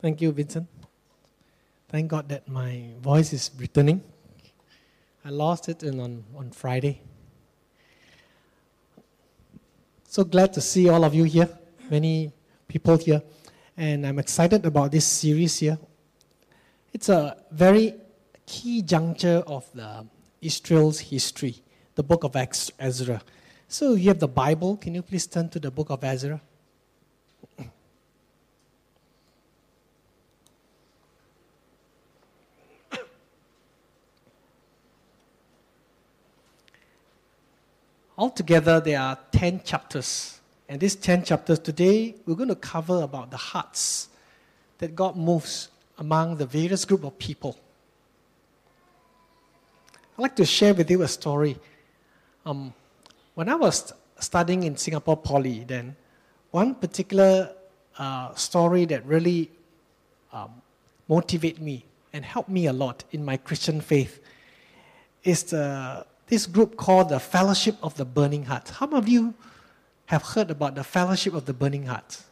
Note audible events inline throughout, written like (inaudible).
Thank you, Vincent. Thank God that my voice is returning. I lost it on, on Friday. So glad to see all of you here, many people here. And I'm excited about this series here. It's a very key juncture of the Israel's history, the book of Ezra. So you have the Bible. Can you please turn to the book of Ezra? Altogether, there are 10 chapters. And these 10 chapters, today, we're going to cover about the hearts that God moves among the various group of people. I'd like to share with you a story. Um, when I was studying in Singapore Poly, then one particular uh, story that really um, motivated me and helped me a lot in my Christian faith is the this group called the Fellowship of the Burning Heart. How many of you have heard about the Fellowship of the Burning Heart?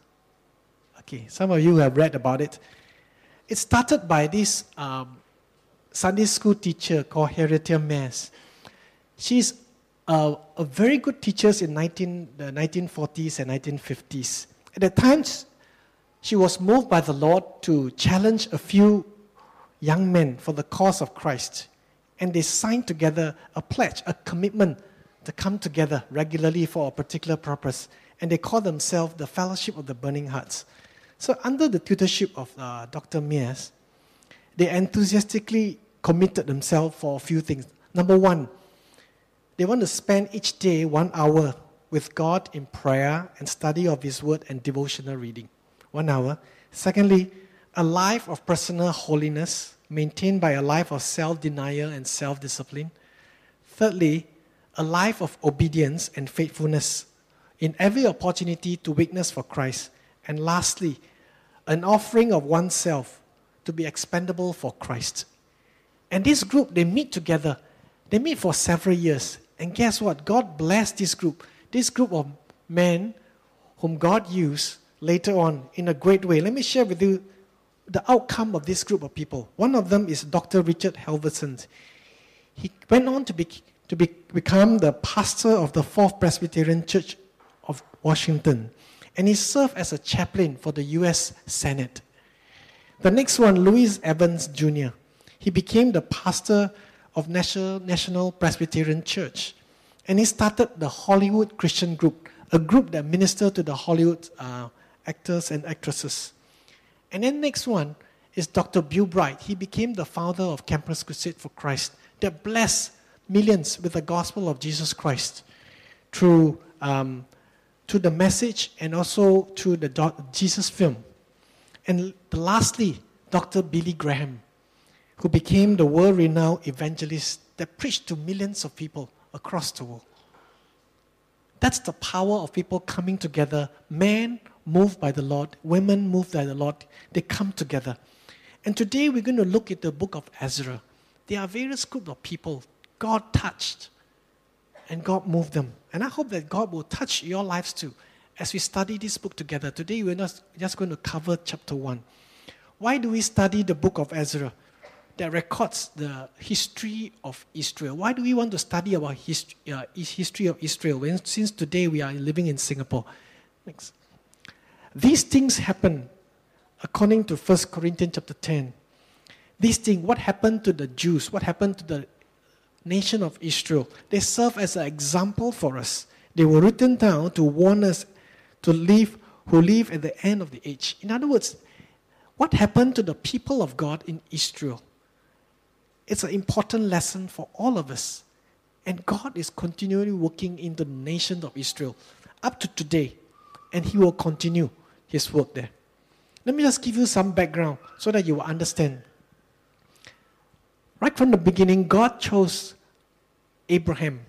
Okay, some of you have read about it. It started by this um, Sunday school teacher called Harriet Mears. She's a, a, very good teacher in 19, the 1940s and 1950s. At the times, she was moved by the Lord to challenge a few young men for the cause of Christ and they signed together a pledge, a commitment to come together regularly for a particular purpose. And they call themselves the Fellowship of the Burning Hearts. So, under the tutorship of uh, Dr. Mears, they enthusiastically committed themselves for a few things. Number one, they want to spend each day one hour with God in prayer and study of His Word and devotional reading. One hour. Secondly, a life of personal holiness maintained by a life of self denial and self discipline. Thirdly, a life of obedience and faithfulness in every opportunity to witness for Christ. And lastly, an offering of oneself to be expendable for Christ. And this group, they meet together. They meet for several years. And guess what? God blessed this group. This group of men whom God used later on in a great way. Let me share with you the outcome of this group of people. One of them is Dr. Richard Halverson. He went on to, be, to be, become the pastor of the Fourth Presbyterian Church of Washington, and he served as a chaplain for the U.S. Senate. The next one, Louis Evans Jr., he became the pastor of National, National Presbyterian Church, and he started the Hollywood Christian Group, a group that ministered to the Hollywood uh, actors and actresses. And then next one is Dr. Bill Bright. He became the founder of Campus Crusade for Christ that blessed millions with the gospel of Jesus Christ through, um, through the message and also through the Jesus film. And lastly, Dr. Billy Graham, who became the world renowned evangelist that preached to millions of people across the world. That's the power of people coming together, man, moved by the Lord, women moved by the Lord, they come together. And today we're going to look at the book of Ezra. There are various groups of people God touched and God moved them. And I hope that God will touch your lives too as we study this book together. Today we're not just going to cover chapter 1. Why do we study the book of Ezra that records the history of Israel? Why do we want to study about history, uh, history of Israel when, since today we are living in Singapore? Next. These things happen according to 1 Corinthians chapter 10. These things, what happened to the Jews, what happened to the nation of Israel, they serve as an example for us. They were written down to warn us to live who live at the end of the age. In other words, what happened to the people of God in Israel? It's an important lesson for all of us. And God is continually working in the nation of Israel up to today. And He will continue his work there. Let me just give you some background so that you will understand. Right from the beginning, God chose Abraham.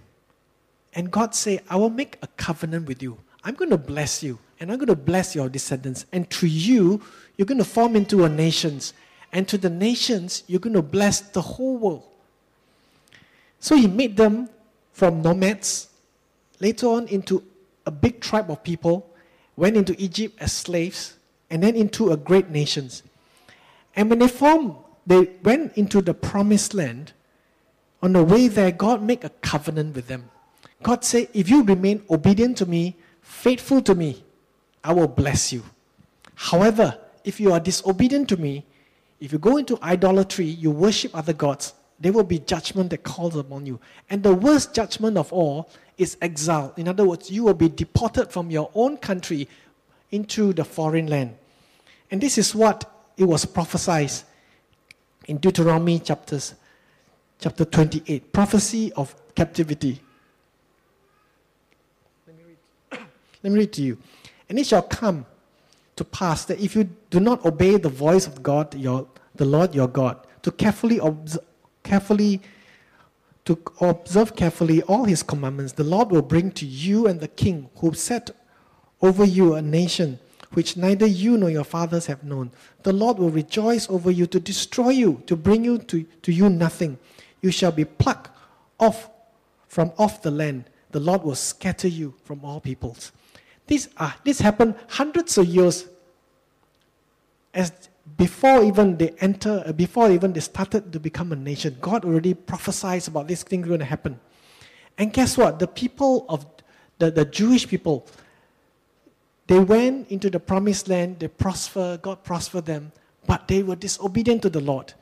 And God said, I will make a covenant with you. I'm going to bless you, and I'm going to bless your descendants. And through you, you're going to form into a nations. And to the nations, you're going to bless the whole world. So he made them from nomads, later on into a big tribe of people went into Egypt as slaves, and then into a great nation. And when they formed, they went into the promised land. On the way there, God made a covenant with them. God said, If you remain obedient to me, faithful to me, I will bless you. However, if you are disobedient to me, if you go into idolatry, you worship other gods, there will be judgment that calls upon you. And the worst judgment of all is exile. In other words, you will be deported from your own country into the foreign land. And this is what it was prophesied in Deuteronomy chapters, chapter 28, prophecy of captivity. Let me read, (coughs) Let me read to you. And it shall come to pass that if you do not obey the voice of God, your, the Lord your God, to carefully, carefully to observe carefully all his commandments, the Lord will bring to you and the king who set over you a nation which neither you nor your fathers have known. The Lord will rejoice over you to destroy you, to bring you to, to you nothing. You shall be plucked off from off the land. The Lord will scatter you from all peoples. This, uh, this happened hundreds of years as before even they enter, uh, before even they started to become a nation. God already prophesied about this thing going to happen. And guess what? The people of the, the Jewish people, they went into the promised land, they prospered, God prospered them, but they were disobedient to the Lord.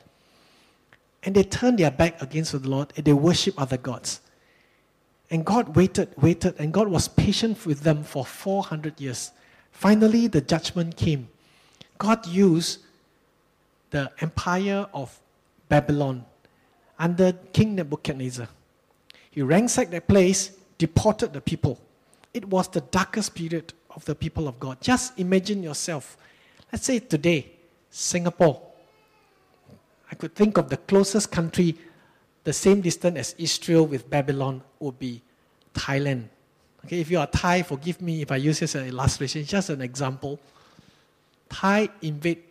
And they turned their back against the Lord and they worship other gods. And God waited, waited, and God was patient with them for 400 years. Finally, the judgment came. God used the empire of Babylon under King Nebuchadnezzar. He ransacked that place, deported the people. It was the darkest period of the people of God. Just imagine yourself. Let's say today, Singapore. I could think of the closest country the same distance as Israel with Babylon would be Thailand. Okay, if you are Thai, forgive me if I use this as an illustration, just an example. Thai invade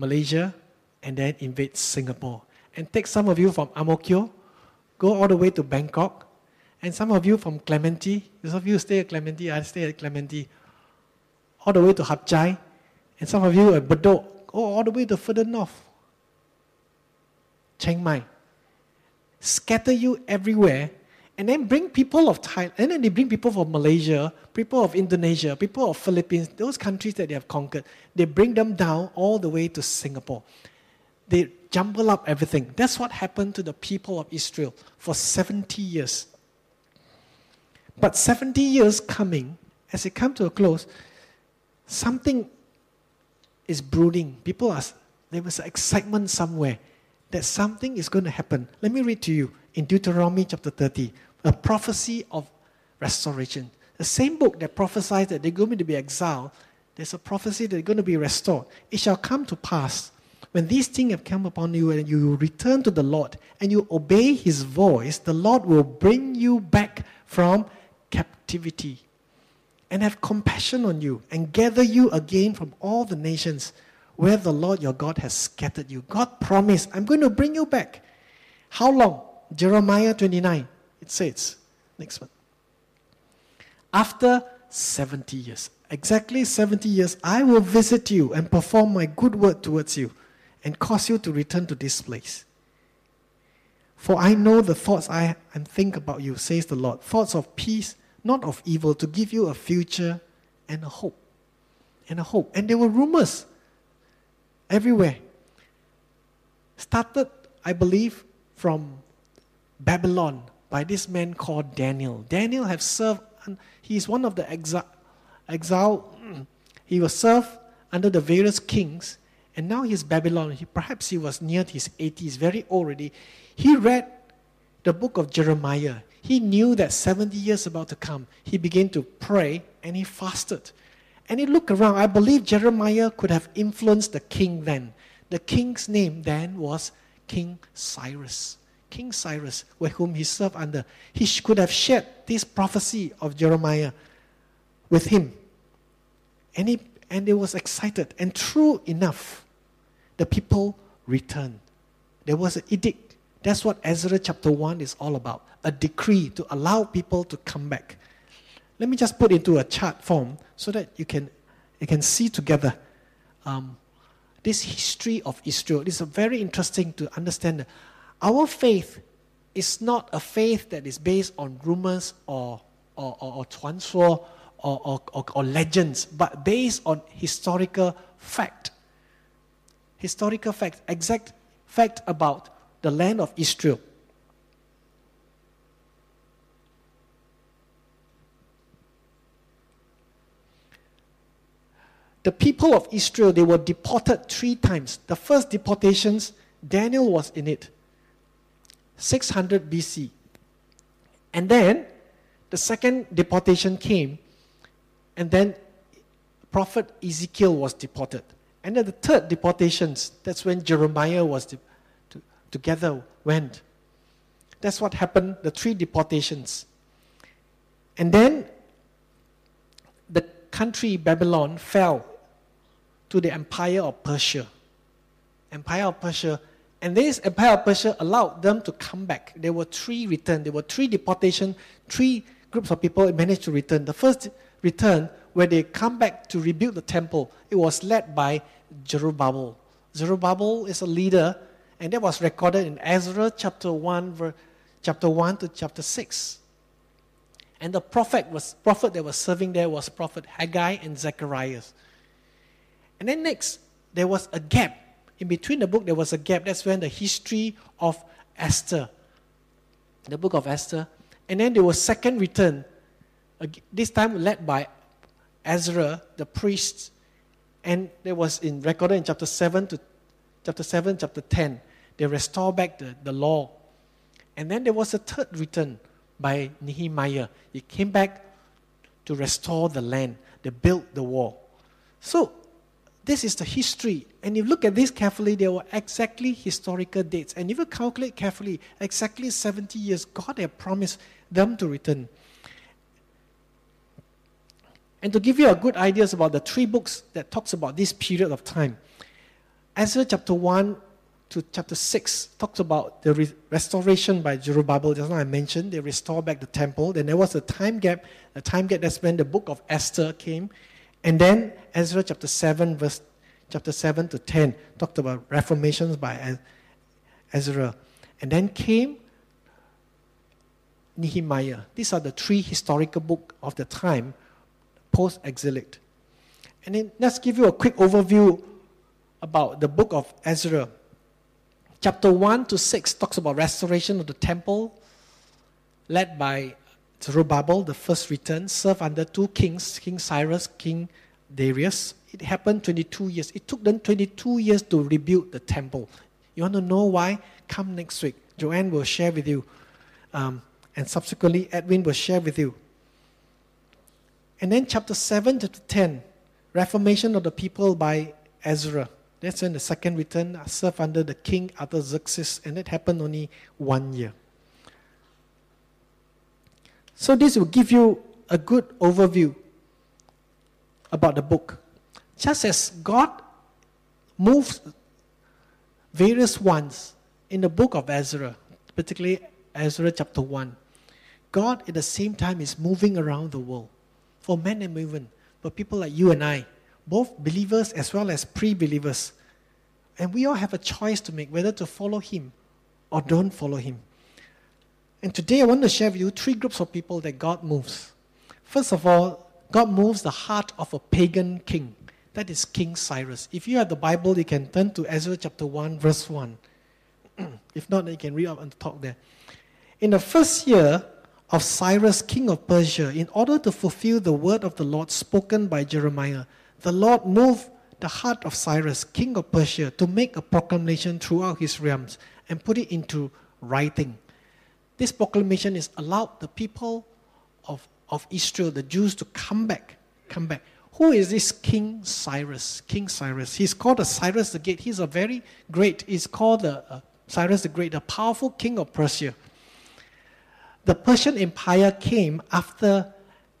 Malaysia and then invade Singapore. And take some of you from Ang Mo Kio, go all the way to Bangkok, and some of you from Clementi, some of you stay at Clementi, I stay at Clementi, all the way to Hat Yai, and some of you at Bedok, go all the way to further north, Chiang Mai. Scatter you everywhere, and then bring people of Thailand, and then they bring people from Malaysia, people of Indonesia, people of Philippines, those countries that they have conquered, they bring them down all the way to Singapore. They jumble up everything. That's what happened to the people of Israel for 70 years. But 70 years coming, as it comes to a close, something is brooding. People are, there was excitement somewhere that something is going to happen. Let me read to you in Deuteronomy chapter 30, a prophecy of restoration. The same book that prophesies that they're going to be exiled, there's a prophecy that they're going to be restored. It shall come to pass when these things have come upon you and you return to the Lord and you obey his voice, the Lord will bring you back from captivity and have compassion on you and gather you again from all the nations where the Lord your God has scattered you. God promised, I'm going to bring you back. How long? Jeremiah 29. It says, next one. After 70 years, exactly 70 years, I will visit you and perform my good word towards you and cause you to return to this place. For I know the thoughts I and think about you, says the Lord, thoughts of peace, not of evil, to give you a future and a hope. And a hope. And there were rumors everywhere. Started, I believe, from Babylon by this man called Daniel. Daniel have served, he is one of the exile, exile (clears throat) he was served under the various kings, and now he's Babylon. He, perhaps he was near his 80s, very old already. He read the book of Jeremiah. He knew that 70 years about to come. He began to pray and he fasted. And he looked around. I believe Jeremiah could have influenced the king then. The king's name then was King Cyrus. King Cyrus, with whom he served under. He could have shared this prophecy of Jeremiah with him. And, he, and he was excited. And true enough, the people returned. There was an edict. That's what Ezra chapter 1 is all about a decree to allow people to come back. Let me just put into a chart form so that you can, you can see together. Um, this history of Israel. It's very interesting to understand our faith is not a faith that is based on rumors or, or, or, or or, or, or, or legends, but based on historical fact. Historical fact, exact fact about the land of Israel. the people of Israel, they were deported three times. The first deportations, Daniel was in it, 600 BC. And then the second deportation came, and then prophet Ezekiel was deported. And then the third deportations, that's when Jeremiah was de- to, together went. That's what happened, the three deportations. And then the country Babylon fell to the empire of Persia. Empire of Persia. And this empire of Persia allowed them to come back. There were three return. There were three deportation, three groups of people managed to return. The first return, where they come back to rebuild the temple, it was led by Zerubbabel. Zerubbabel is a leader, and that was recorded in Ezra chapter 1, chapter 1 to chapter 6. And the prophet was prophet that was serving there was prophet Haggai and Zechariah. And then next, there was a gap. In between the book, there was a gap. That's when the history of Esther, the book of Esther. And then there was second return, this time led by Ezra, the priest. And there was in recorded in chapter 7 to chapter 7, chapter 10. They restore back the, the law. And then there was a third return by Nehemiah. He came back to restore the land. They built the wall. So this is the history. And if you look at this carefully, there were exactly historical dates. And if you calculate carefully, exactly 70 years, God had promised them to return. And to give you a good ideas about the three books that talks about this period of time, Ezra chapter 1 to chapter 6 talks about the re- restoration by Zerubbabel. Just like I mentioned, they restore back the temple. Then there was a time gap. A time gap that's when the book of Esther came. And then Ezra chapter 7, verse chapter 7 to 10 talked about reformations by Ezra. And then came Nehemiah. These are the three historical books of the time post exilic. And then let's give you a quick overview about the book of Ezra. Chapter 1 to 6 talks about restoration of the temple led by Zerubbabel, the first return, served under two kings, King Cyrus, King Darius. It happened 22 years. It took them 22 years to rebuild the temple. You want to know why? Come next week. Joanne will share with you. Um, and subsequently, Edwin will share with you. And then, chapter 7 to 10, Reformation of the people by Ezra. That's when the second return served under the king Artaxerxes, and it happened only one year. So, this will give you a good overview about the book. Just as God moves various ones in the book of Ezra, particularly Ezra chapter 1, God at the same time is moving around the world for men and women, for people like you and I, both believers as well as pre believers. And we all have a choice to make whether to follow Him or don't follow Him. And today I want to share with you three groups of people that God moves. First of all, God moves the heart of a pagan king. That is King Cyrus. If you have the Bible, you can turn to Ezra chapter 1, verse 1. (clears throat) if not, you can read up and talk there. In the first year of Cyrus, king of Persia, in order to fulfill the word of the Lord spoken by Jeremiah, the Lord moved the heart of Cyrus, king of Persia, to make a proclamation throughout his realms and put it into writing this proclamation is allowed the people of, of Israel, the Jews, to come back. Come back. Who is this King Cyrus? King Cyrus. He's called the Cyrus the Great. He's a very great, he's called the uh, Cyrus the Great, the powerful king of Persia. The Persian Empire came after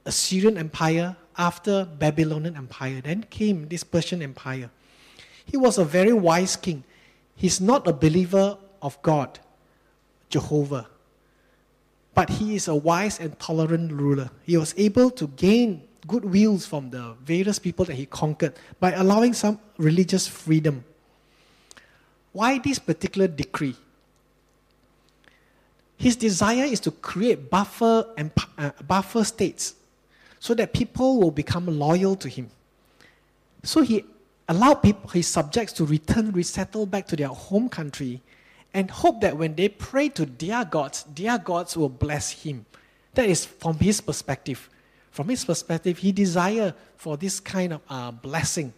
Assyrian Empire, after Babylonian Empire. Then came this Persian Empire. He was a very wise king. He's not a believer of God, Jehovah. But he is a wise and tolerant ruler. He was able to gain goodwills from the various people that he conquered by allowing some religious freedom Why this particular decree? His desire is to create buffer and uh, buffer states so that people will become loyal to him. So he allowed people, his subjects to return, resettle back to their home country, and hope that when they pray to their gods, their gods will bless him. That is from his perspective. From his perspective, he desire for this kind of uh, blessing.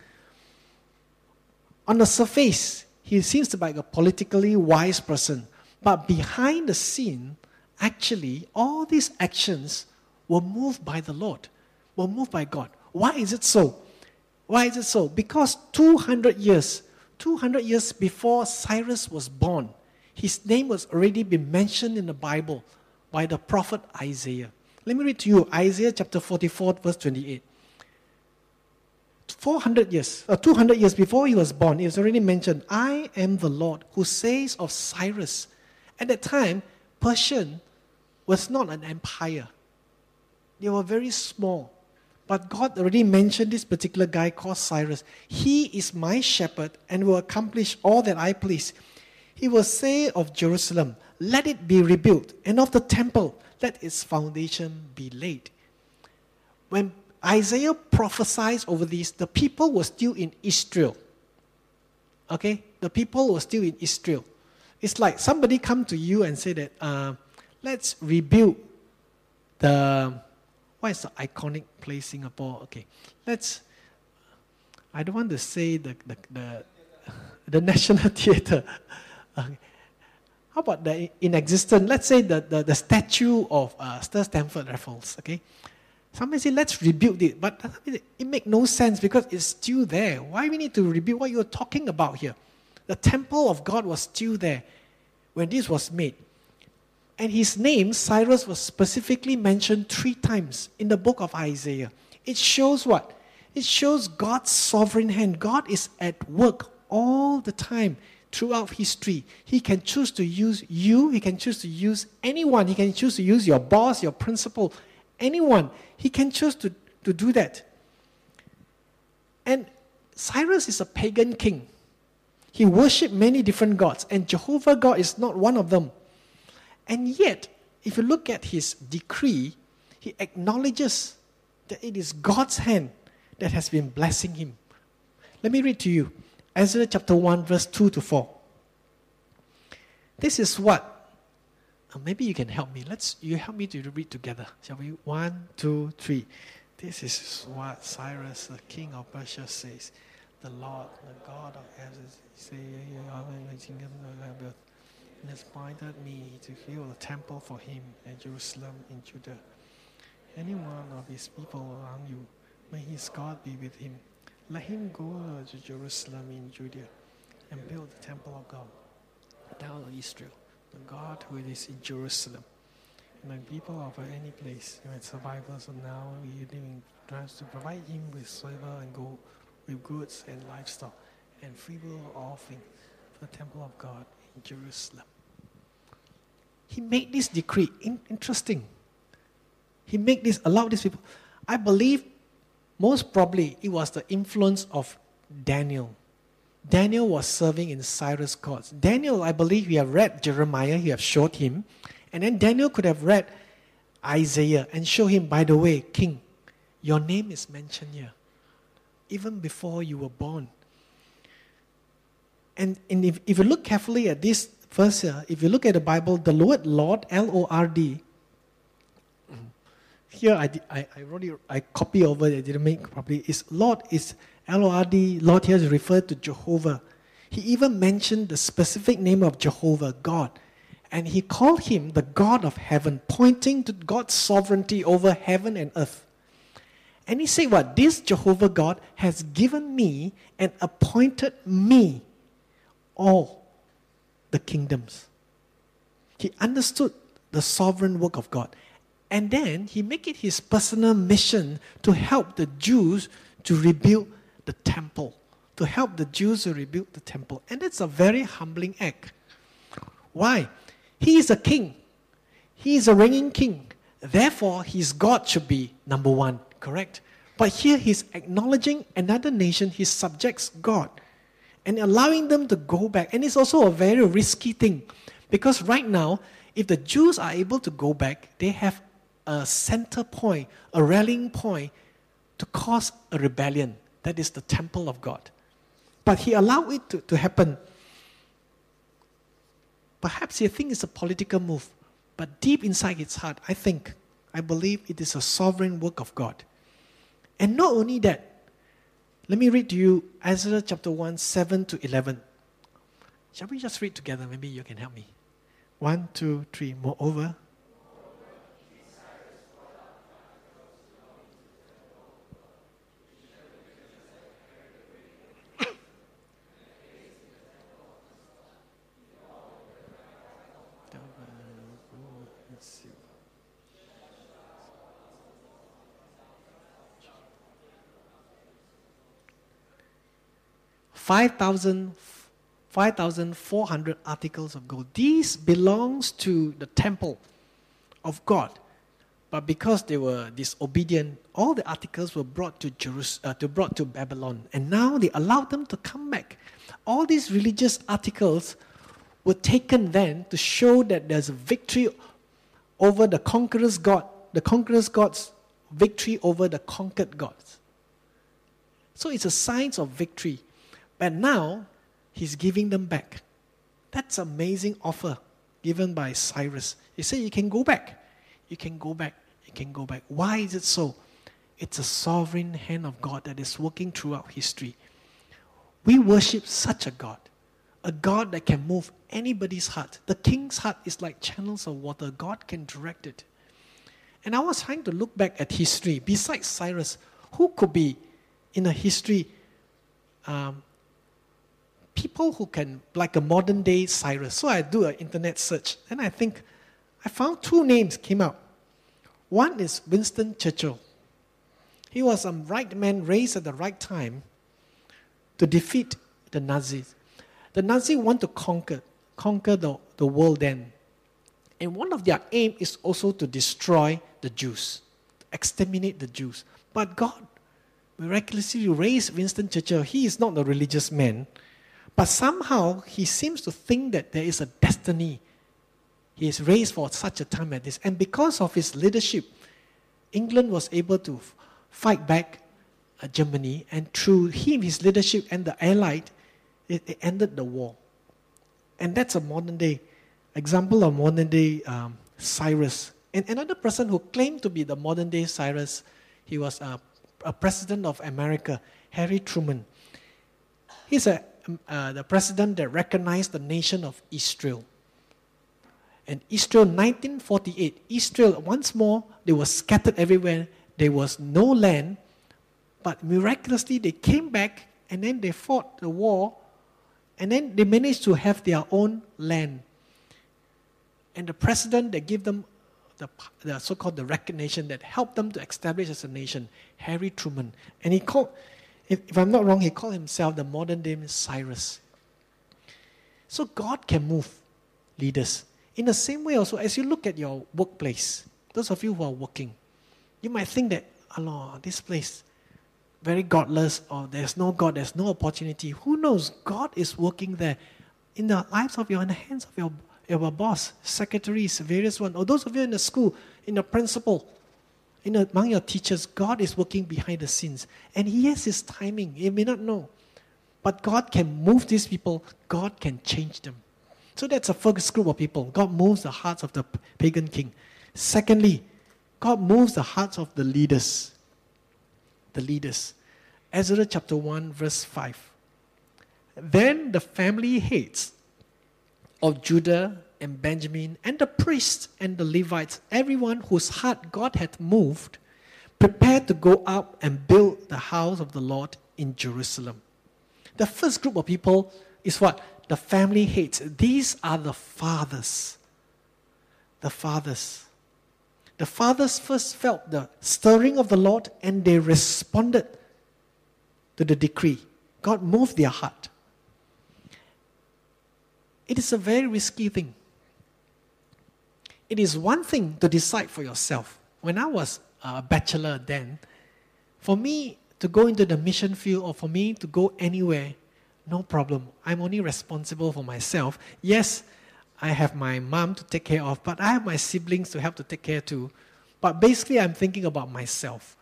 On the surface, he seems to be like a politically wise person, but behind the scene, actually, all these actions were moved by the Lord, were moved by God. Why is it so? Why is it so? Because 200 years, 200 years before Cyrus was born, his name was already been mentioned in the Bible by the prophet Isaiah. Let me read to you Isaiah chapter 44, verse 28. 400 years, uh, 200 years before he was born, it was already mentioned, I am the Lord who says of Cyrus. At that time, Persian was not an empire, they were very small. But God already mentioned this particular guy called Cyrus. He is my shepherd and will accomplish all that I please. He will say of Jerusalem, Let it be rebuilt, and of the temple, let its foundation be laid. When Isaiah prophesies over this, the people were still in Israel. Okay? The people were still in Israel. It's like somebody come to you and say that, uh, let's rebuild the, what is the iconic place Singapore? Okay. Let's, I don't want to say the, the, the, (laughs) the National (laughs) Theatre. Okay. How about the in existence? Let's say the, the, the statue of uh, Sir Stamford Raffles. Okay, somebody say let's rebuild it, but it makes no sense because it's still there. Why we need to rebuild what you're talking about here? The temple of God was still there when this was made. And his name, Cyrus, was specifically mentioned three times in the book of Isaiah. It shows what? It shows God's sovereign hand. God is at work all the time throughout history. He can choose to use you, he can choose to use anyone, he can choose to use your boss, your principal, anyone. He can choose to, to do that. And Cyrus is a pagan king. He worshipped many different gods, and Jehovah God is not one of them. And yet, if you look at his decree, he acknowledges that it is God's hand that has been blessing him. Let me read to you. Ezra chapter 1, verse 2 to 4. This is what, uh, maybe you can help me. Let's, you help me to read together. Shall we? One, two, three. This is what Cyrus, the king of Persia, says. The Lord, the God of heaven, has appointed me to build a temple for him at Jerusalem in Judah. Any one of his people among you, may his God be with him let him go to Jerusalem in Judea and build the temple of God down in Israel, the God who is in Jerusalem. And the people of any place, when survivors are now living, tries to provide him with silver and gold, with goods and livestock, and free will offering for the temple of God in Jerusalem. He made this decree. In, interesting. He made this, allowed these people. I believe most probably, it was the influence of Daniel. Daniel was serving in Cyrus' courts. Daniel, I believe, he have read Jeremiah, he have showed him. And then Daniel could have read Isaiah and show him, by the way, King, your name is mentioned here, even before you were born. And, and if, if you look carefully at this verse here, if you look at the Bible, the word Lord, L O R D, here I, I, I wrote it, I copy over it, I didn't make properly. Is Lord is L O R D, Lord here is referred to Jehovah. He even mentioned the specific name of Jehovah, God. And he called him the God of heaven, pointing to God's sovereignty over heaven and earth. And he said, What? This Jehovah God has given me and appointed me all the kingdoms. He understood the sovereign work of God. And then he make it his personal mission to help the Jews to rebuild the temple. To help the Jews to rebuild the temple. And it's a very humbling act. Why? He is a king. He is a reigning king. Therefore, his God should be number one, correct? But here he's acknowledging another nation, his subjects God. and allowing them to go back. And it's also a very risky thing because right now, if the Jews are able to go back, they have a center point, a rallying point to cause a rebellion. That is the temple of God. But he allowed it to, to happen. Perhaps he thinks it's a political move, but deep inside his heart, I think, I believe it is a sovereign work of God. And not only that, let me read to you Isaiah chapter 1, 7 to 11. Shall we just read together? Maybe you can help me. One, two, three. Moreover, Five thousand 5,400 articles of gold. These belongs to the temple of God. But because they were disobedient, all the articles were brought to, Jerus- uh, to, brought to Babylon. And now they allowed them to come back. All these religious articles were taken then to show that there's a victory over the conqueror's God, the conqueror's God's victory over the conquered gods. So it's a sign of victory. But now he's giving them back. That's amazing offer given by Cyrus. He said, You can go back. You can go back. You can go back. Why is it so? It's a sovereign hand of God that is working throughout history. We worship such a God, a God that can move anybody's heart. The king's heart is like channels of water, God can direct it. And I was trying to look back at history. Besides Cyrus, who could be in a history um, people who can, like a modern day Cyrus. So I do an internet search, and I think I found two names came up. One is Winston Churchill. He was a right man raised at the right time to defeat the Nazis. The Nazis want to conquer, conquer the, the world then. And one of their aim is also to destroy the Jews, exterminate the Jews. But God miraculously raised Winston Churchill. He is not a religious man. But somehow he seems to think that there is a destiny. He is raised for such a time as this. And because of his leadership, England was able to fight back uh, Germany. And through him, his leadership, and the Allied, it, it, ended the war. And that's a modern day example of modern day um, Cyrus. And another person who claimed to be the modern day Cyrus, he was a, a president of America, Harry Truman. He's a uh, the president that recognized the nation of Israel. And Israel, 1948, Israel, once more, they were scattered everywhere. There was no land. But miraculously, they came back and then they fought the war. And then they managed to have their own land. And the president that gave them the, the so-called the recognition that helped them to establish as a nation, Harry Truman. And he called, if, if I'm not wrong, he called himself the modern day Cyrus. So God can move leaders. In the same way, also, as you look at your workplace, those of you who are working, you might think that, Allah, this place, very godless, or there's no God, there's no opportunity. Who knows? God is working there in the lives of your, in the hands of your, your boss, secretaries, various ones, or those of you in the school, in the principal, in among your teachers, God is working behind the scenes. And He has His timing. You may not know. But God can move these people, God can change them. So that's a first group of people. God moves the hearts of the pagan king. Secondly, God moves the hearts of the leaders. The leaders. Ezra chapter 1, verse 5. Then the family heads of Judah and Benjamin and the priests and the Levites, everyone whose heart God had moved, prepared to go up and build the house of the Lord in Jerusalem. The first group of people is what? The family heads. These are the fathers. The fathers. The fathers first felt the stirring of the Lord and they responded to the decree. God moved their heart. It is a very risky thing. It is one thing to decide for yourself. When I was a bachelor then, for me to go into the mission field or for me to go anywhere, no problem. I'm only responsible for myself. Yes, I have my mom to take care of, but I have my siblings to help to take care too. But basically, I'm thinking about myself.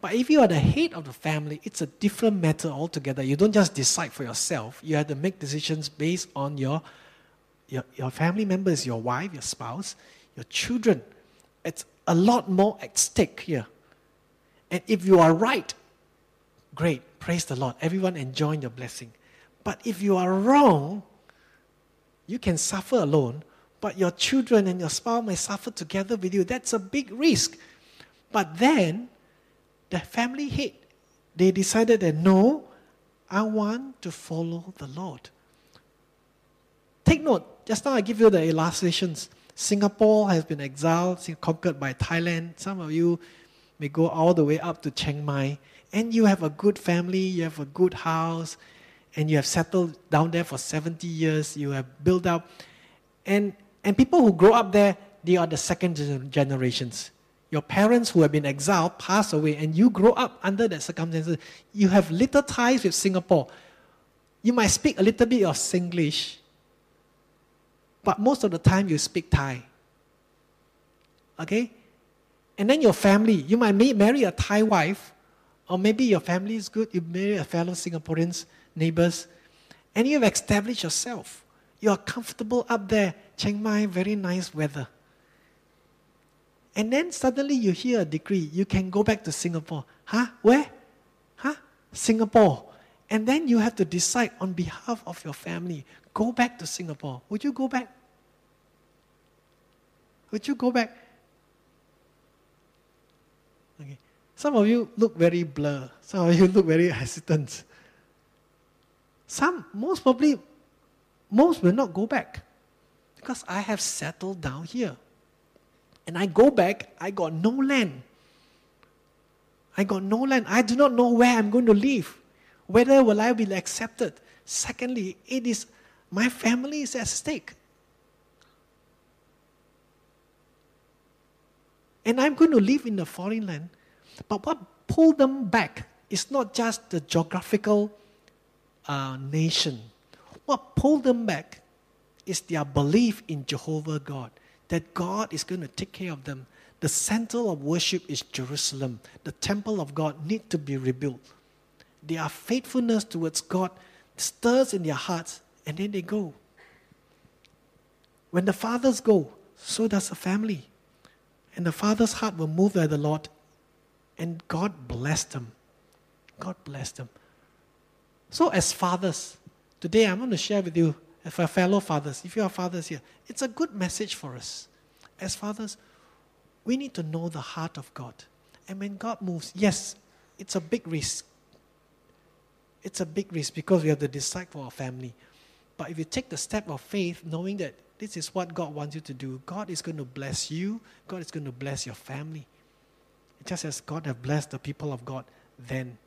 But if you are the head of the family, it's a different matter altogether. You don't just decide for yourself, you have to make decisions based on your, your, your family members, your wife, your spouse, your children. It's a lot more at stake here. And if you are right, great, praise the Lord. Everyone enjoy your blessing. But if you are wrong, you can suffer alone, but your children and your spouse may suffer together with you. That's a big risk. But then, the family head, they decided that no, I want to follow the Lord. Take note, just now I give you the illustrations. Singapore has been exiled, conquered by Thailand. Some of you may go all the way up to Chiang Mai, and you have a good family, you have a good house, and you have settled down there for 70 years, you have built up. And, and people who grow up there, they are the second generations. Your parents who have been exiled pass away, and you grow up under that circumstances. You have little ties with Singapore. You might speak a little bit of Singlish, but most of the time you speak Thai. Okay? And then your family, you might marry a Thai wife, or maybe your family is good, you marry a fellow Singaporeans neighbors, and you have established yourself. You are comfortable up there. Chiang Mai, very nice weather. And then suddenly you hear a decree, you can go back to Singapore. Huh? Where? Huh? Singapore. And then you have to decide on behalf of your family go back to Singapore. Would you go back? Would you go back? Okay. Some of you look very blur. Some of you (laughs) look very hesitant. Some, most probably, most will not go back because I have settled down here. And I go back, I got no land. I got no land. I do not know where I'm going to live. Whether will I be accepted? Secondly, it is my family is at stake. And I'm going to live in a foreign land. But what pulled them back is not just the geographical uh, nation. What pulled them back is their belief in Jehovah God, that God is going to take care of them. The center of worship is Jerusalem. The temple of God need to be rebuilt. Their faithfulness towards God stirs in their hearts, and then they go. When the fathers go, so does the family. And the father's heart will move by the Lord, and God bless them. God bless them. So, as fathers, today I'm going to share with you, for fellow fathers, if you are fathers here, it's a good message for us. As fathers, we need to know the heart of God. And when God moves, yes, it's a big risk. It's a big risk because we have to decide for our family. But if you take the step of faith, knowing that this is what God wants you to do, God is going to bless you, God is going to bless your family. Just as God has blessed the people of God then.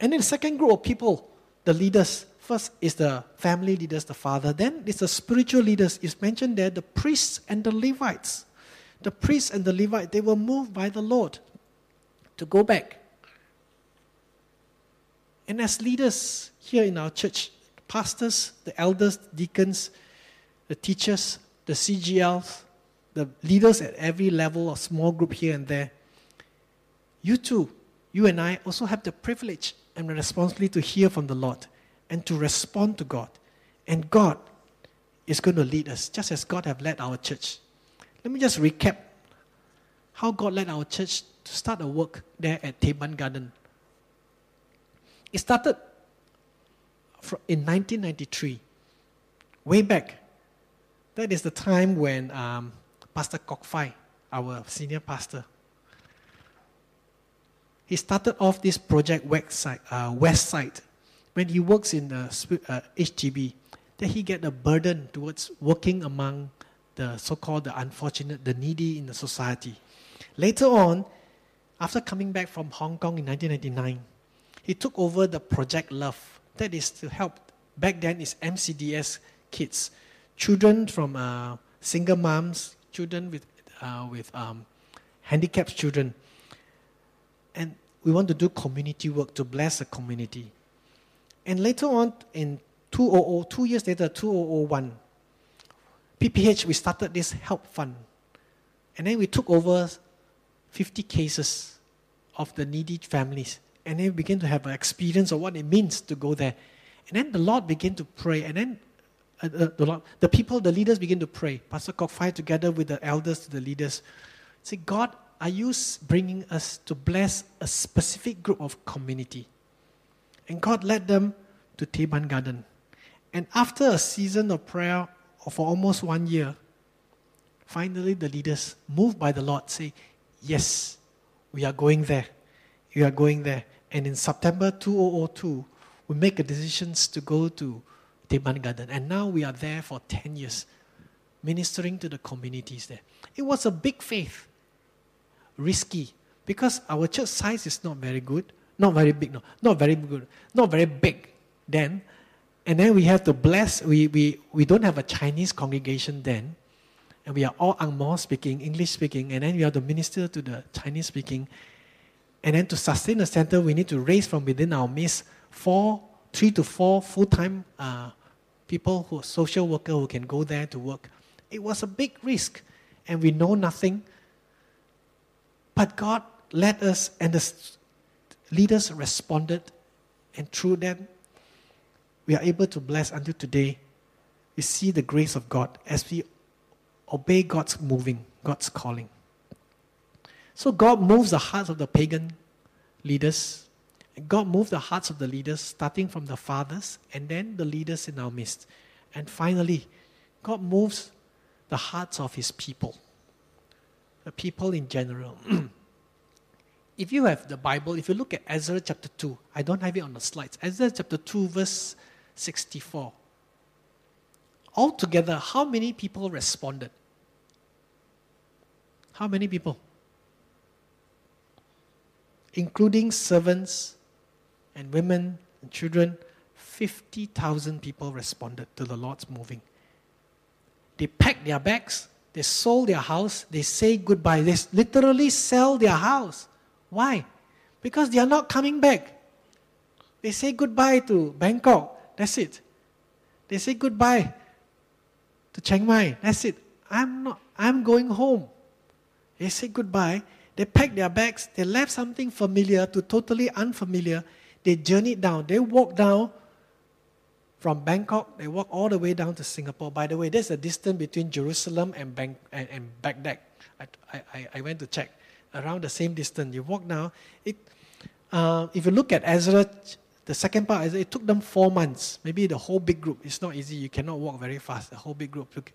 And then the second group of people, the leaders, first is the family leaders, the father. Then it's the spiritual leaders. It's mentioned there, the priests and the Levites. The priests and the Levites, they were moved by the Lord to go back. And as leaders here in our church, pastors, the elders, deacons, the teachers, the CGLs, the leaders at every level of small group here and there, you too, you and I also have the privilege and the responsibility to hear from the Lord and to respond to God. And God is going to lead us, just as God have led our church. Let me just recap how God led our church to start a work there at Teban Garden. It started in 1993, way back. That is the time when um, Pastor Kok Fai, our senior pastor, he started off this project west side, uh, west side when he works in the uh, HTB, that he get a burden towards working among the so-called the unfortunate, the needy in the society. Later on, after coming back from Hong Kong in 1999, he took over the Project Love. That is to help, back then is MCDS kids, children from uh, single moms, children with, uh, with um, handicapped children and we want to do community work to bless the community. And later on, in 2000, two years later, 2001, PPH, we started this help fund. And then we took over 50 cases of the needy families. And then we began to have an experience of what it means to go there. And then the Lord began to pray. And then uh, uh, the, Lord, the people, the leaders begin to pray. Pastor Fai together with the elders, the leaders, say, God, are you bringing us to bless a specific group of community? And God led them to Teban Garden. And after a season of prayer for almost one year, finally the leaders, moved by the Lord, say, Yes, we are going there. We are going there. And in September 2002, we make a decisions to go to Teban Garden. And now we are there for 10 years, ministering to the communities there. It was a big faith, risky, because our church size is not very good, not very big, no, not very good, not very big then. And then we have to bless, we, we, we don't have a Chinese congregation then. And we are all Angmo speaking, English speaking, and then we have to minister to the Chinese speaking. And then to sustain the center, we need to raise from within our midst four, three to four full time uh, people who social worker who can go there to work. It was a big risk, and we know nothing. But God led us, and the leaders responded, and through them, we are able to bless until today. We see the grace of God as we obey God's moving, God's calling. So God moves the hearts of the pagan leaders. God moved the hearts of the leaders, starting from the fathers and then the leaders in our midst. And finally, God moves the hearts of his people, the people in general. (clears throat) if you have the Bible, if you look at Ezra chapter 2, I don't have it on the slides. Ezra chapter 2, verse 64. Altogether, how many people responded? How many people? Including servants and women and children, 50,000 people responded to the Lord's moving. They packed their bags, they sold their house, they say goodbye. They literally sell their house. Why? Because they are not coming back. They say goodbye to Bangkok. That's it. They say goodbye to Chiang Mai. That's it. I'm not I'm going home. They say goodbye. They packed their bags. They left something familiar to totally unfamiliar. They journeyed down. They walked down from Bangkok. They walked all the way down to Singapore. By the way, there's a distance between Jerusalem and, Bang, and, and Baghdad. I, I, I went to check around the same distance. You walk now. It, uh, if you look at Ezra, the second part, it took them four months. Maybe the whole big group. It's not easy. You cannot walk very fast. The whole big group. Look,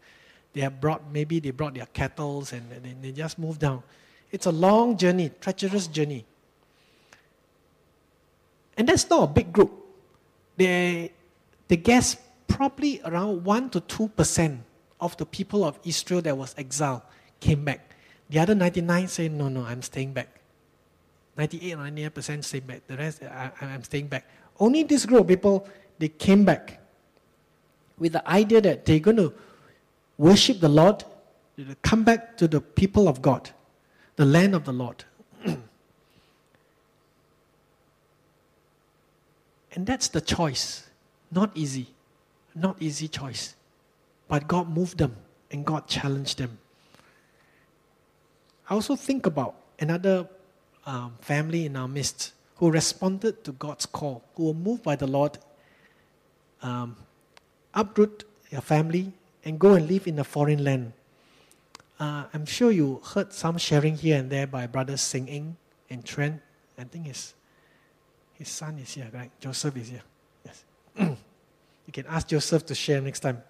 they have brought maybe they brought their kettles and, and they just moved down. It's a long journey, treacherous journey. And that's not a big group. They, they guess probably around 1 to 2% of the people of Israel that was exiled came back. The other 99 say, no, no, I'm staying back. 98 or 98% stay back. The rest, I, I'm staying back. Only this group of people, they came back with the idea that they're going to worship the Lord, come back to the people of God, the land of the Lord. (clears throat) and that's the choice. Not easy. Not easy choice. But God moved them and God challenged them. I also think about another um, family in our midst who responded to God's call, who were moved by the Lord, um, uproot their family and go and live in a foreign land. Uh, I'm sure you heard some sharing here and there by brothers Sing Ing and Trent. I think his, his son is here, right? Joseph is here. Yes. (clears throat) you can ask Joseph to share next time.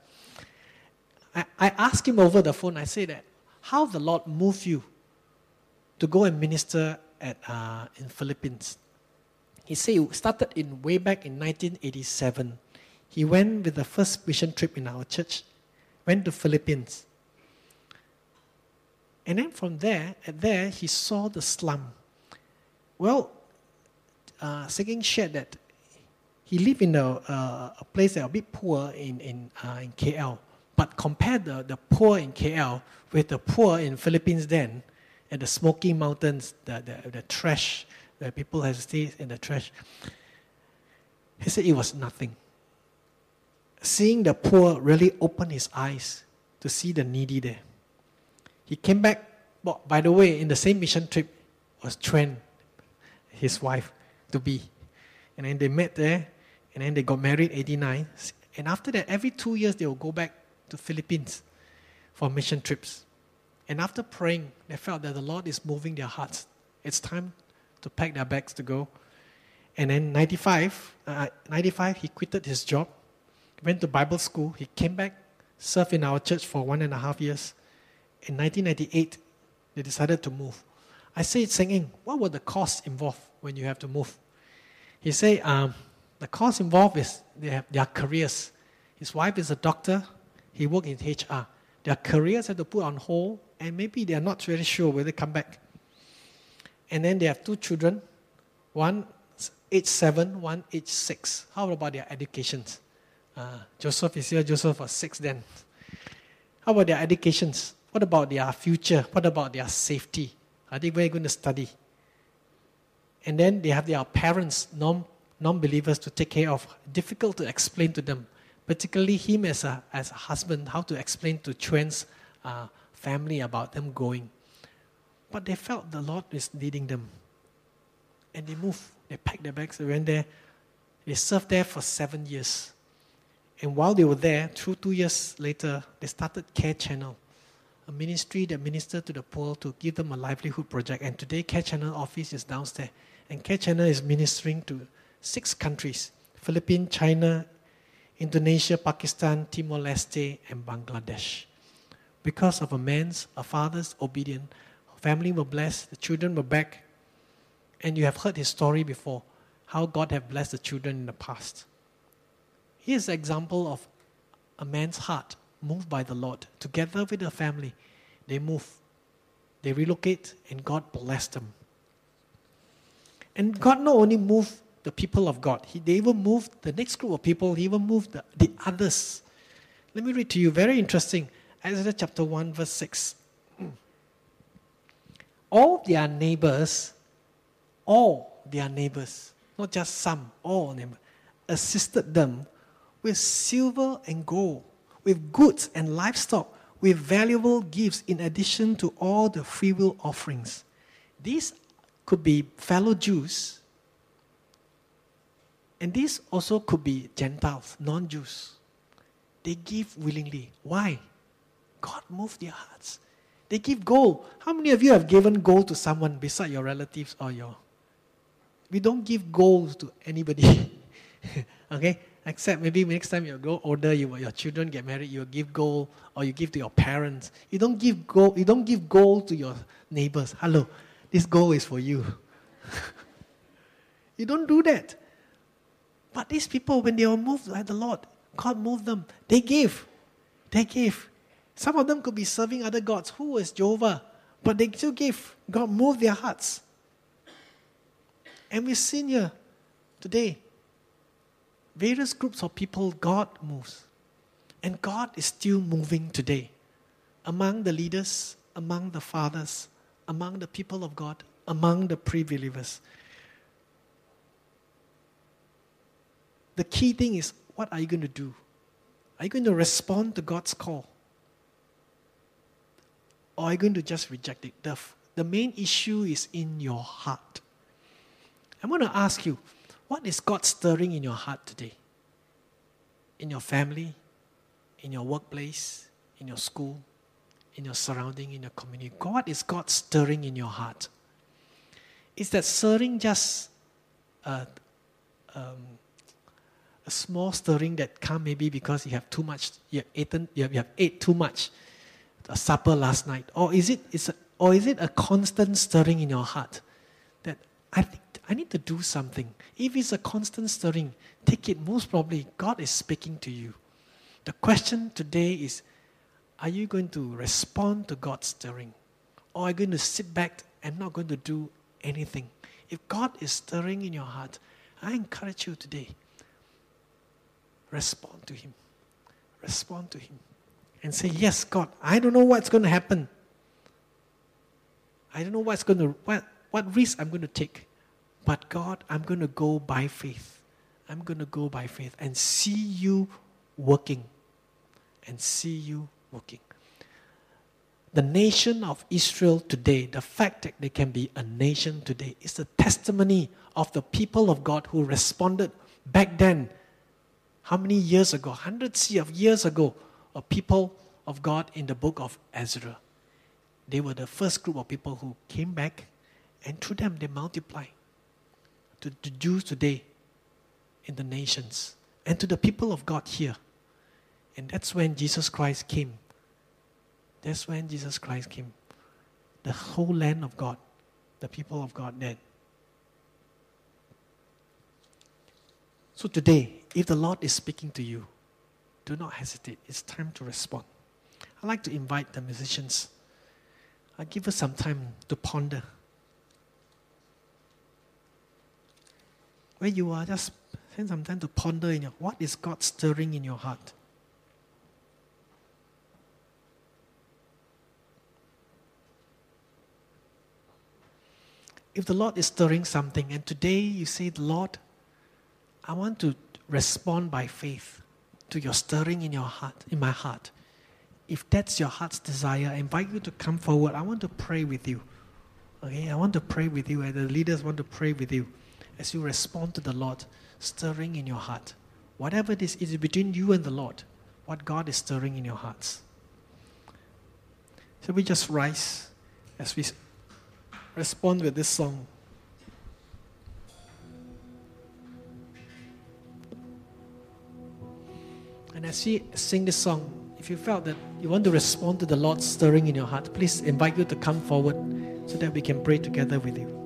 I, I asked him over the phone, I said that, how the Lord moved you to go and minister at, uh, in Philippines. He said he started in way back in 1987. He went with the first mission trip in our church went to Philippines. And then from there, at there, he saw the slum. Well, uh, shared that he lived in a, uh, a place that a bit poor in, in, uh, in KL. But compare the, the poor in KL with the poor in Philippines then, at the Smokey Mountains, the, the, the trash, where people have stayed in the trash. He said it was nothing. Seeing the poor really opened his eyes to see the needy there. He came back, well, by the way, in the same mission trip was Chuan, his wife to be. And then they met there, and then they got married 89. And after that, every two years they will go back to Philippines for mission trips. And after praying, they felt that the Lord is moving their hearts. It's time to pack their bags to go. And then 95, uh, 95 he quitted his job, went to Bible school. He came back, served in our church for one and a half years. In 1998, they decided to move. I said, singing, what were the costs involved when you have to move? He said, um, the cost involved is they have their careers. His wife is a doctor. He worked in HR. Their careers have to put on hold, and maybe they are not very sure whether they come back. And then they have two children, one age seven, one age six. How about their educations? Uh, Joseph is here. Joseph was six then. How about their educations? What about their future? What about their safety? Are they very going to study? And then they have their parents, non non-believers, to take care of. Difficult to explain to them, particularly him as a as a husband, how to explain to Chuan's uh, family about them going. But they felt the Lord is leading them. And they moved. They packed their bags, they went there. They served there for seven years. And while they were there, two, two years later, they started Care Channel, a ministry that ministered to the poor to give them a livelihood project. And today, Care Channel office is downstairs. And Care Channel is ministering to six countries Philippines, China, Indonesia, Pakistan, Timor Leste, and Bangladesh. Because of a man's, a father's obedience, family were blessed, the children were back. And you have heard his story before, how God have blessed the children in the past. Here's an example of a man's heart moved by the Lord. Together with the family, they move, they relocate, and God blessed them. And God not only moved the people of God, he, they even moved the next group of people, he even moved the, the others. Let me read to you, very interesting. Exodus chapter 1, verse 6 (clears throat) all their neighbors, all their neighbors, not just some, all neighbors, assisted them with silver and gold, with goods and livestock, with valuable gifts in addition to all the freewill offerings. These could be fellow Jews, and these also could be Gentiles, non Jews. They give willingly. Why? God moved their hearts. They give gold. How many of you have given gold to someone beside your relatives or your? We don't give gold to anybody. (laughs) okay? Except maybe next time you grow older, you, your children get married, you give gold or you give to your parents. You don't give gold. You don't give gold to your neighbors. Hello, this gold is for you. (laughs) you don't do that. But these people, when they were moved by the Lord, God moved them. They gave. They gave. Some of them could be serving other gods. Who is Jehovah? But they still gave. God moved their hearts. And we've seen here today various groups of people God moves. And God is still moving today among the leaders, among the fathers, among the people of God, among the pre believers. The key thing is what are you going to do? Are you going to respond to God's call? or are you going to just reject it? The, the main issue is in your heart. I'm going to ask you, what is God stirring in your heart today? In your family, in your workplace, in your school, in your surrounding, in your community. God is God stirring in your heart. Is that stirring just a, um, a small stirring that come maybe because you have too much, you have eaten, you have, you have ate too much, a supper last night? Or is it, is a, or is it a constant stirring in your heart that I think I need to do something? If it's a constant stirring, take it. Most probably, God is speaking to you. The question today is are you going to respond to God's stirring? Or are you going to sit back and not going to do anything? If God is stirring in your heart, I encourage you today respond to Him. Respond to Him and say, Yes, God, I don't know what's going to happen. I don't know what's going to, what, what risk I'm going to take. But God, I'm going to go by faith. I'm going to go by faith and see you working. And see you working. The nation of Israel today, the fact that they can be a nation today, is a testimony of the people of God who responded back then. How many years ago? Hundreds of years ago, a people of God in the book of Ezra. They were the first group of people who came back, and through them they multiplied. To the Jews today, in the nations, and to the people of God here. And that's when Jesus Christ came. That's when Jesus Christ came. The whole land of God, the people of God then. So today, if the Lord is speaking to you, do not hesitate. It's time to respond. I'd like to invite the musicians. I'll give us some time to ponder. Where you are, just spend some time to ponder in your what is God stirring in your heart. If the Lord is stirring something, and today you say, Lord, I want to respond by faith to your stirring in your heart, in my heart. If that's your heart's desire, I invite you to come forward. I want to pray with you. Okay, I want to pray with you, and the leaders want to pray with you as you respond to the Lord stirring in your heart. Whatever it is, it is between you and the Lord. What God is stirring in your hearts. So we just rise as we respond with this song. And as we sing this song, if you felt that you want to respond to the Lord stirring in your heart, please invite you to come forward so that we can pray together with you.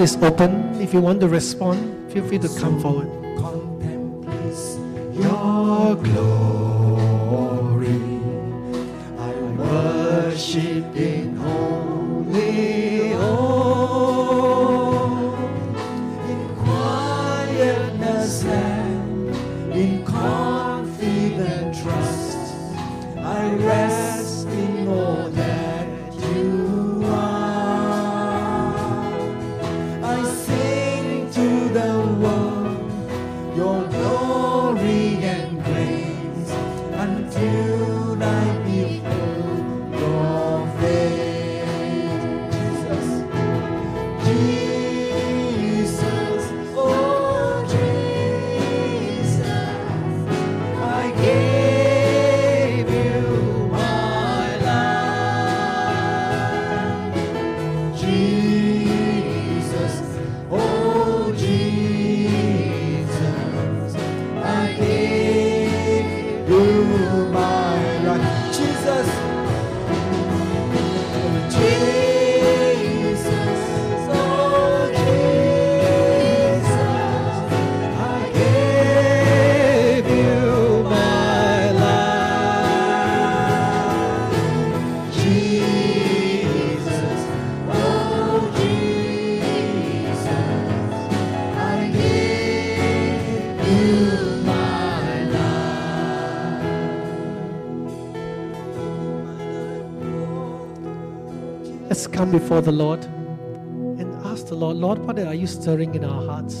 Is open. If you want to respond, feel free to come forward. Your before the Lord and ask the Lord, Lord, what are you stirring in our hearts?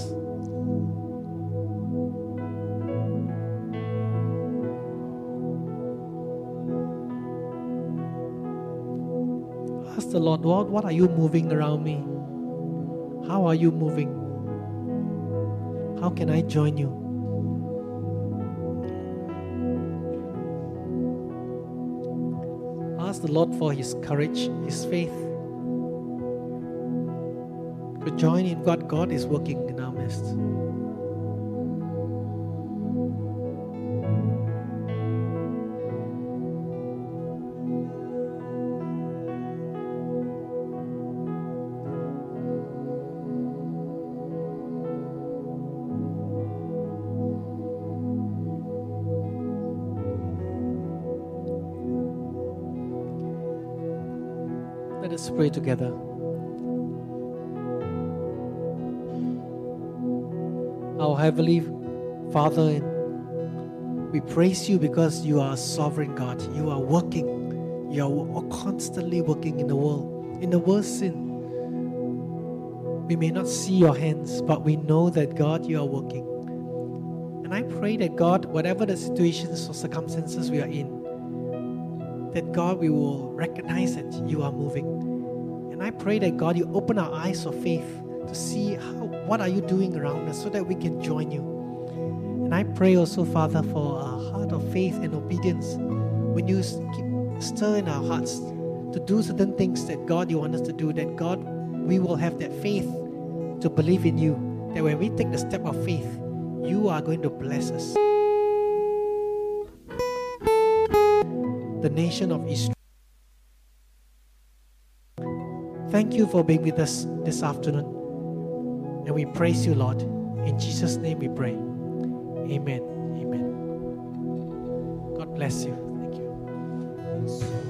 Ask the Lord, Lord, what are you moving around me? How are you moving? How can I join you? Ask the Lord for His courage, His faith to join in what God is working in our midst. Let us pray together. Heavenly Father, we praise you because you are a sovereign God. You are working. You are constantly working in the world. In the world sin, we may not see your hands, but we know that God, you are working. And I pray that God, whatever the situations or circumstances we are in, that God, we will recognize that you are moving. And I pray that God, you open our eyes of faith to see how, what are you doing around us so that we can join you. And I pray also, Father, for a heart of faith and obedience. When you keep stir in our hearts to do certain things that God you want us to do, that God, we will have that faith to believe in you. That when we take the step of faith, you are going to bless us. The nation of Israel. Thank you for being with us this afternoon. And we praise you, Lord. In Jesus' name we pray. Amen. Amen. God bless you. Thank you.